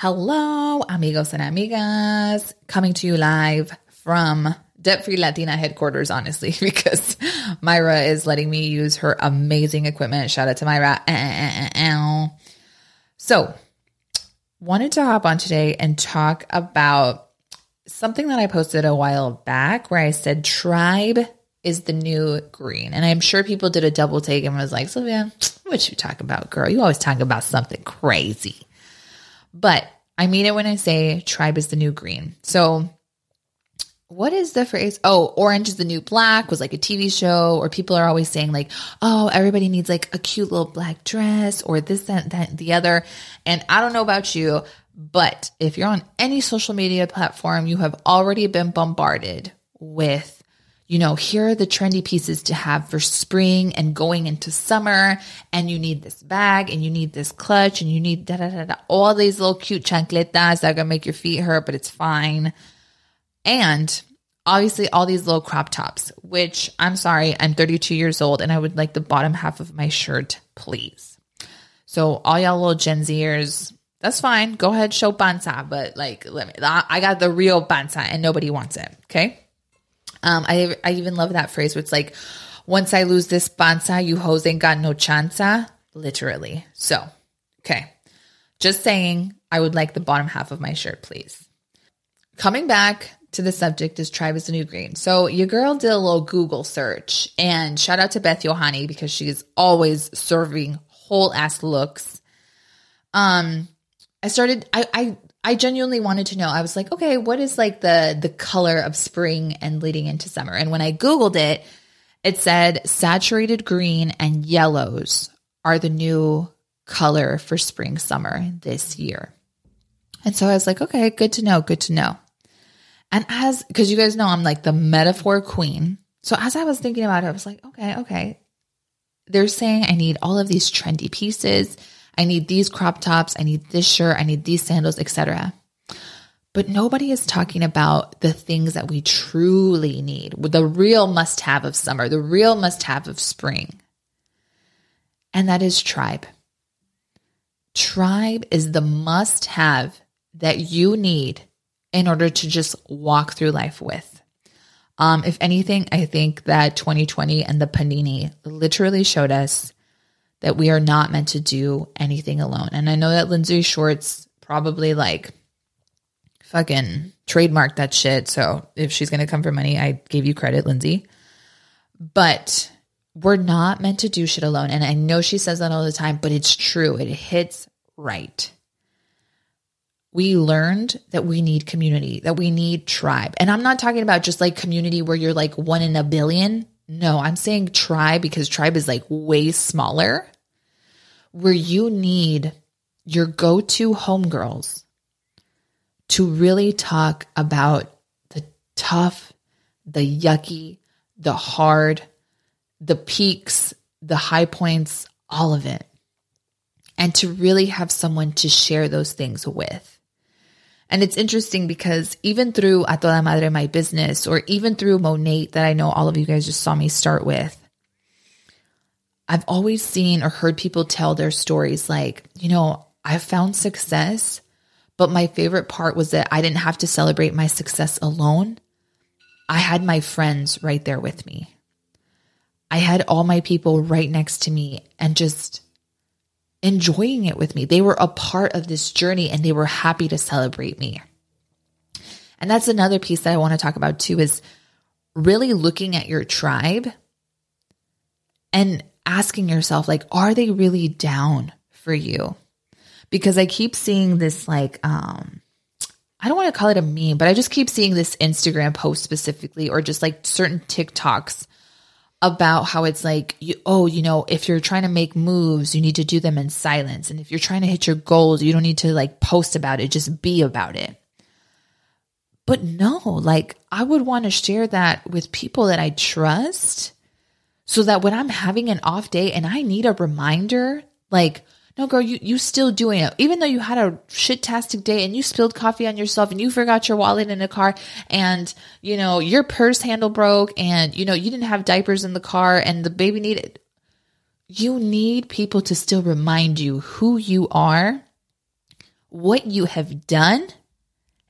Hello, amigos and amigas, coming to you live from Debt Free Latina headquarters, honestly, because Myra is letting me use her amazing equipment. Shout out to Myra. So, wanted to hop on today and talk about something that I posted a while back where I said tribe is the new green. And I'm sure people did a double take and was like, Sylvia, what you talk about, girl? You always talk about something crazy. But I mean it when I say tribe is the new green. So what is the phrase? Oh, orange is the new black was like a TV show, or people are always saying like, oh, everybody needs like a cute little black dress or this, that, that, the other. And I don't know about you, but if you're on any social media platform, you have already been bombarded with you know, here are the trendy pieces to have for spring and going into summer. And you need this bag and you need this clutch and you need da da da da. All these little cute chancletas that are going to make your feet hurt, but it's fine. And obviously, all these little crop tops, which I'm sorry, I'm 32 years old and I would like the bottom half of my shirt, please. So, all y'all little Gen Zers, that's fine. Go ahead, show panza, but like, let me, I got the real panza and nobody wants it. Okay. Um, I I even love that phrase where it's like, once I lose this panza, you hoes ain't got no chanza. Literally. So, okay. Just saying, I would like the bottom half of my shirt, please. Coming back to the subject is tribe is the new green. So your girl did a little Google search and shout out to Beth Yohani because she's always serving whole ass looks. Um, I started I I I genuinely wanted to know. I was like, okay, what is like the the color of spring and leading into summer? And when I googled it, it said saturated green and yellows are the new color for spring summer this year. And so I was like, okay, good to know, good to know. And as because you guys know I'm like the metaphor queen. So as I was thinking about it, I was like, okay, okay. They're saying I need all of these trendy pieces I need these crop tops, I need this shirt, I need these sandals, etc. But nobody is talking about the things that we truly need, the real must have of summer, the real must have of spring. And that is tribe. Tribe is the must have that you need in order to just walk through life with. Um, if anything, I think that 2020 and the Panini literally showed us that we are not meant to do anything alone. And I know that Lindsay Schwartz probably like fucking trademarked that shit. So if she's going to come for money, I gave you credit, Lindsay. But we're not meant to do shit alone. And I know she says that all the time, but it's true. It hits right. We learned that we need community, that we need tribe. And I'm not talking about just like community where you're like one in a billion. No, I'm saying tribe because tribe is like way smaller, where you need your go to homegirls to really talk about the tough, the yucky, the hard, the peaks, the high points, all of it. And to really have someone to share those things with. And it's interesting because even through A Toda Madre My Business, or even through Monat, that I know all of you guys just saw me start with, I've always seen or heard people tell their stories like, you know, I found success, but my favorite part was that I didn't have to celebrate my success alone. I had my friends right there with me. I had all my people right next to me and just enjoying it with me. They were a part of this journey and they were happy to celebrate me. And that's another piece that I want to talk about too is really looking at your tribe and asking yourself like are they really down for you? Because I keep seeing this like um I don't want to call it a meme, but I just keep seeing this Instagram post specifically or just like certain TikToks about how it's like, you, oh, you know, if you're trying to make moves, you need to do them in silence. And if you're trying to hit your goals, you don't need to like post about it, just be about it. But no, like I would want to share that with people that I trust so that when I'm having an off day and I need a reminder, like, no, girl, you you still doing it. Even though you had a shit-tastic day and you spilled coffee on yourself and you forgot your wallet in the car and you know your purse handle broke and you know you didn't have diapers in the car and the baby needed. You need people to still remind you who you are what you have done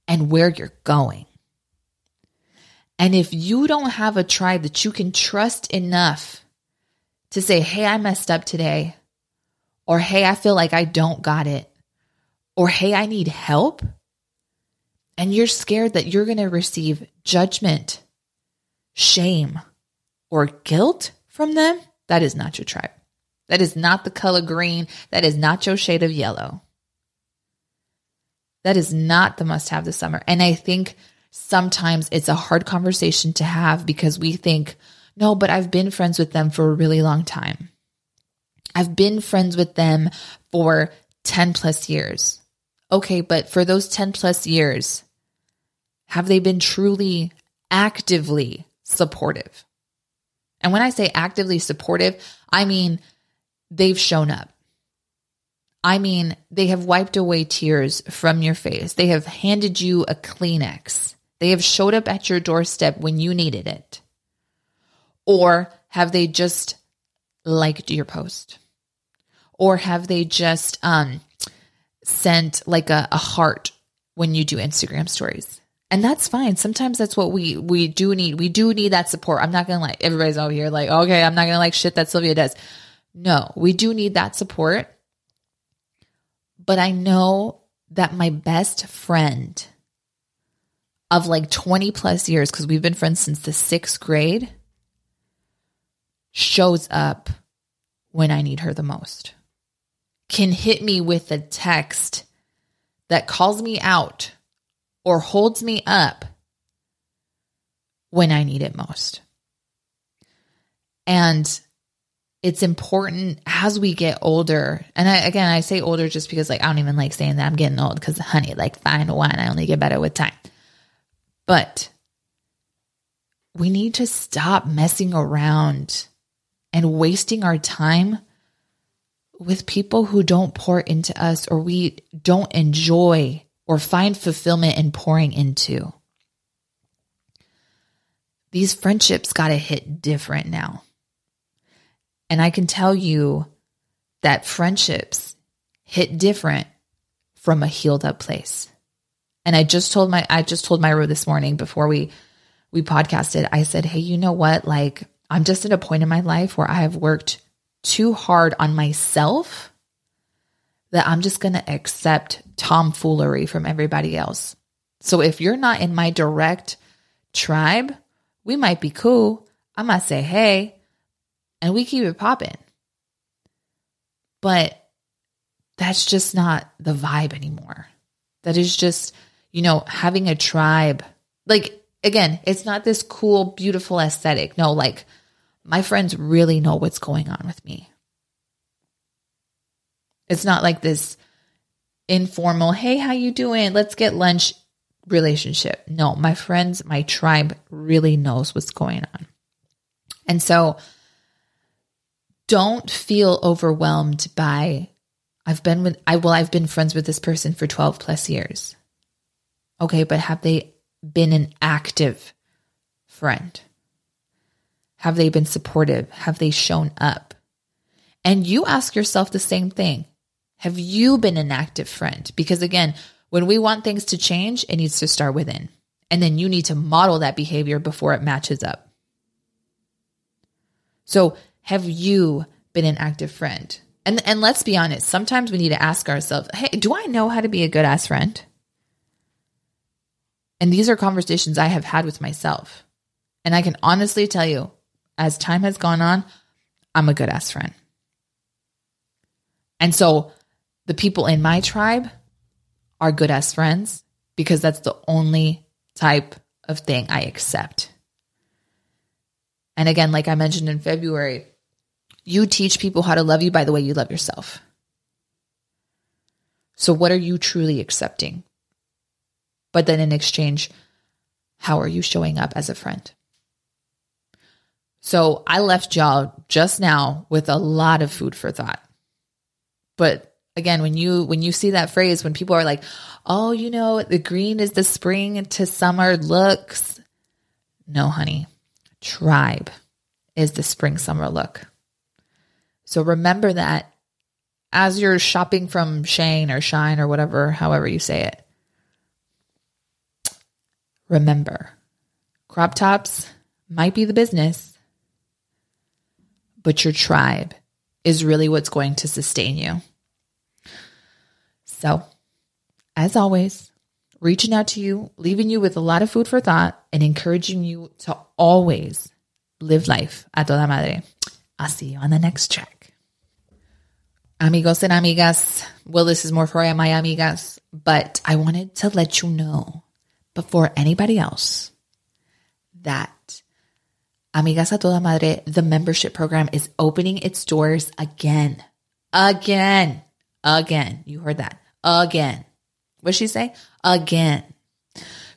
and where you're going. And if you don't have a tribe that you can trust enough to say, Hey, I messed up today, or Hey, I feel like I don't got it, or Hey, I need help, and you're scared that you're going to receive judgment, shame, or guilt from them, that is not your tribe. That is not the color green. That is not your shade of yellow. That is not the must have this summer. And I think sometimes it's a hard conversation to have because we think, no, but I've been friends with them for a really long time. I've been friends with them for 10 plus years. Okay, but for those 10 plus years, have they been truly actively supportive? And when I say actively supportive, I mean they've shown up. I mean, they have wiped away tears from your face. They have handed you a Kleenex. They have showed up at your doorstep when you needed it. Or have they just liked your post? Or have they just um, sent like a, a heart when you do Instagram stories? And that's fine. Sometimes that's what we we do need. We do need that support. I'm not gonna like everybody's over here like, okay, I'm not gonna like shit that Sylvia does. No, we do need that support. But I know that my best friend of like 20 plus years, because we've been friends since the sixth grade, shows up when I need her the most. Can hit me with a text that calls me out or holds me up when I need it most. And it's important as we get older. And I, again, I say older just because like I don't even like saying that I'm getting old because honey, like fine wine, I only get better with time. But we need to stop messing around and wasting our time with people who don't pour into us or we don't enjoy or find fulfillment in pouring into. These friendships got to hit different now. And I can tell you that friendships hit different from a healed up place. And I just told my I just told Myra this morning before we we podcasted. I said, "Hey, you know what? Like I'm just at a point in my life where I have worked too hard on myself that I'm just going to accept tomfoolery from everybody else. So if you're not in my direct tribe, we might be cool. I might say, hey, and we keep it popping. But that's just not the vibe anymore. That is just, you know, having a tribe. Like, again, it's not this cool, beautiful aesthetic. No, like, my friends really know what's going on with me. It's not like this informal, hey, how you doing? Let's get lunch relationship. No, my friends, my tribe really knows what's going on. And so don't feel overwhelmed by I've been with I well I've been friends with this person for 12 plus years. Okay, but have they been an active friend? Have they been supportive? Have they shown up? And you ask yourself the same thing. Have you been an active friend? Because again, when we want things to change, it needs to start within. And then you need to model that behavior before it matches up. So have you been an active friend? And and let's be honest, sometimes we need to ask ourselves, "Hey, do I know how to be a good ass friend?" And these are conversations I have had with myself. And I can honestly tell you, as time has gone on, I'm a good ass friend. And so the people in my tribe are good ass friends because that's the only type of thing I accept. And again, like I mentioned in February, you teach people how to love you by the way you love yourself. So, what are you truly accepting? But then in exchange, how are you showing up as a friend? So, I left y'all just now with a lot of food for thought. But again, when you when you see that phrase, when people are like, "Oh, you know, the green is the spring to summer looks," no, honey, tribe is the spring summer look. So remember that as you're shopping from Shane or Shine or whatever, however you say it, remember crop tops might be the business, but your tribe is really what's going to sustain you. So, as always, reaching out to you, leaving you with a lot of food for thought, and encouraging you to always live life a toda madre. I'll see you on the next track. Amigos and amigas, well, this is more for my amigas, but I wanted to let you know before anybody else that Amigas a Toda Madre, the membership program is opening its doors again. Again. Again. You heard that. Again. What'd she say? Again.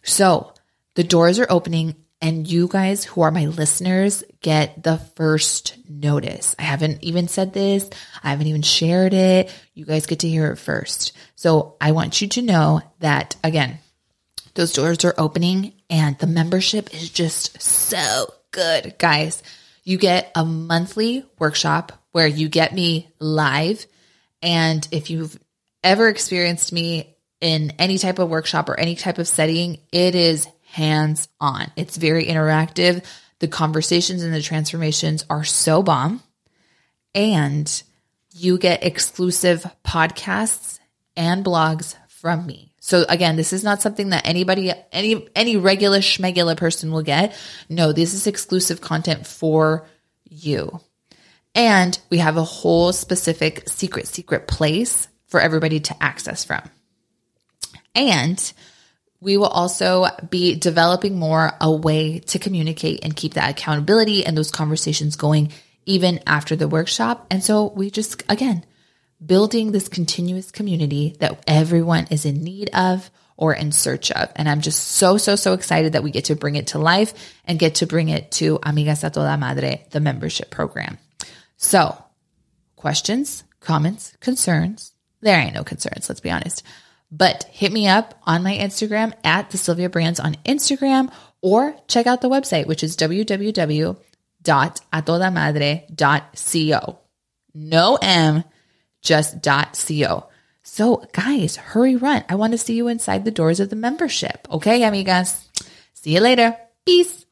So the doors are opening and you guys who are my listeners get the first notice. I haven't even said this. I haven't even shared it. You guys get to hear it first. So I want you to know that again, those doors are opening and the membership is just so good, guys. You get a monthly workshop where you get me live. And if you've ever experienced me in any type of workshop or any type of setting, it is hands on. It's very interactive. The conversations and the transformations are so bomb. And you get exclusive podcasts and blogs from me. So again, this is not something that anybody, any, any regular schmegula person will get. No, this is exclusive content for you. And we have a whole specific secret, secret place for everybody to access from. And we will also be developing more a way to communicate and keep that accountability and those conversations going even after the workshop. And so we just, again, building this continuous community that everyone is in need of or in search of. And I'm just so, so, so excited that we get to bring it to life and get to bring it to Amigas a Toda Madre, the membership program. So, questions, comments, concerns. There ain't no concerns, let's be honest. But hit me up on my Instagram at the Sylvia Brands on Instagram or check out the website, which is www.atodamadre.co. No M, just dot .co. So guys, hurry run. I want to see you inside the doors of the membership. Okay, amigas. See you later. Peace.